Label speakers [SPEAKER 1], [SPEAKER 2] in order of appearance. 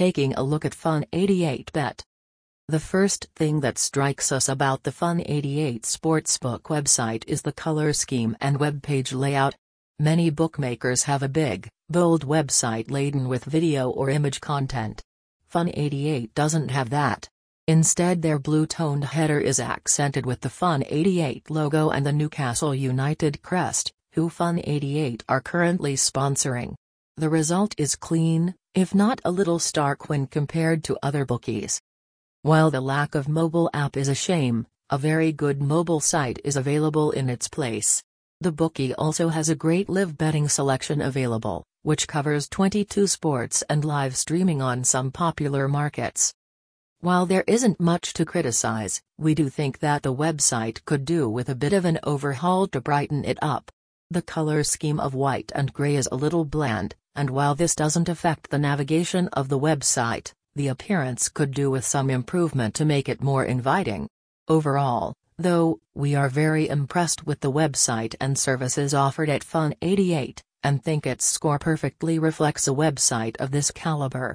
[SPEAKER 1] taking a look at Fun88Bet. The first thing that strikes us about the Fun88 Sportsbook website is the color scheme and web page layout. Many bookmakers have a big, bold website laden with video or image content. Fun88 doesn't have that. Instead their blue-toned header is accented with the Fun88 logo and the Newcastle United crest, who Fun88 are currently sponsoring. The result is clean, if not a little stark when compared to other bookies. While the lack of mobile app is a shame, a very good mobile site is available in its place. The bookie also has a great live betting selection available, which covers 22 sports and live streaming on some popular markets. While there isn't much to criticize, we do think that the website could do with a bit of an overhaul to brighten it up. The color scheme of white and gray is a little bland, and while this doesn't affect the navigation of the website, the appearance could do with some improvement to make it more inviting. Overall, though, we are very impressed with the website and services offered at Fun88, and think its score perfectly reflects a website of this caliber.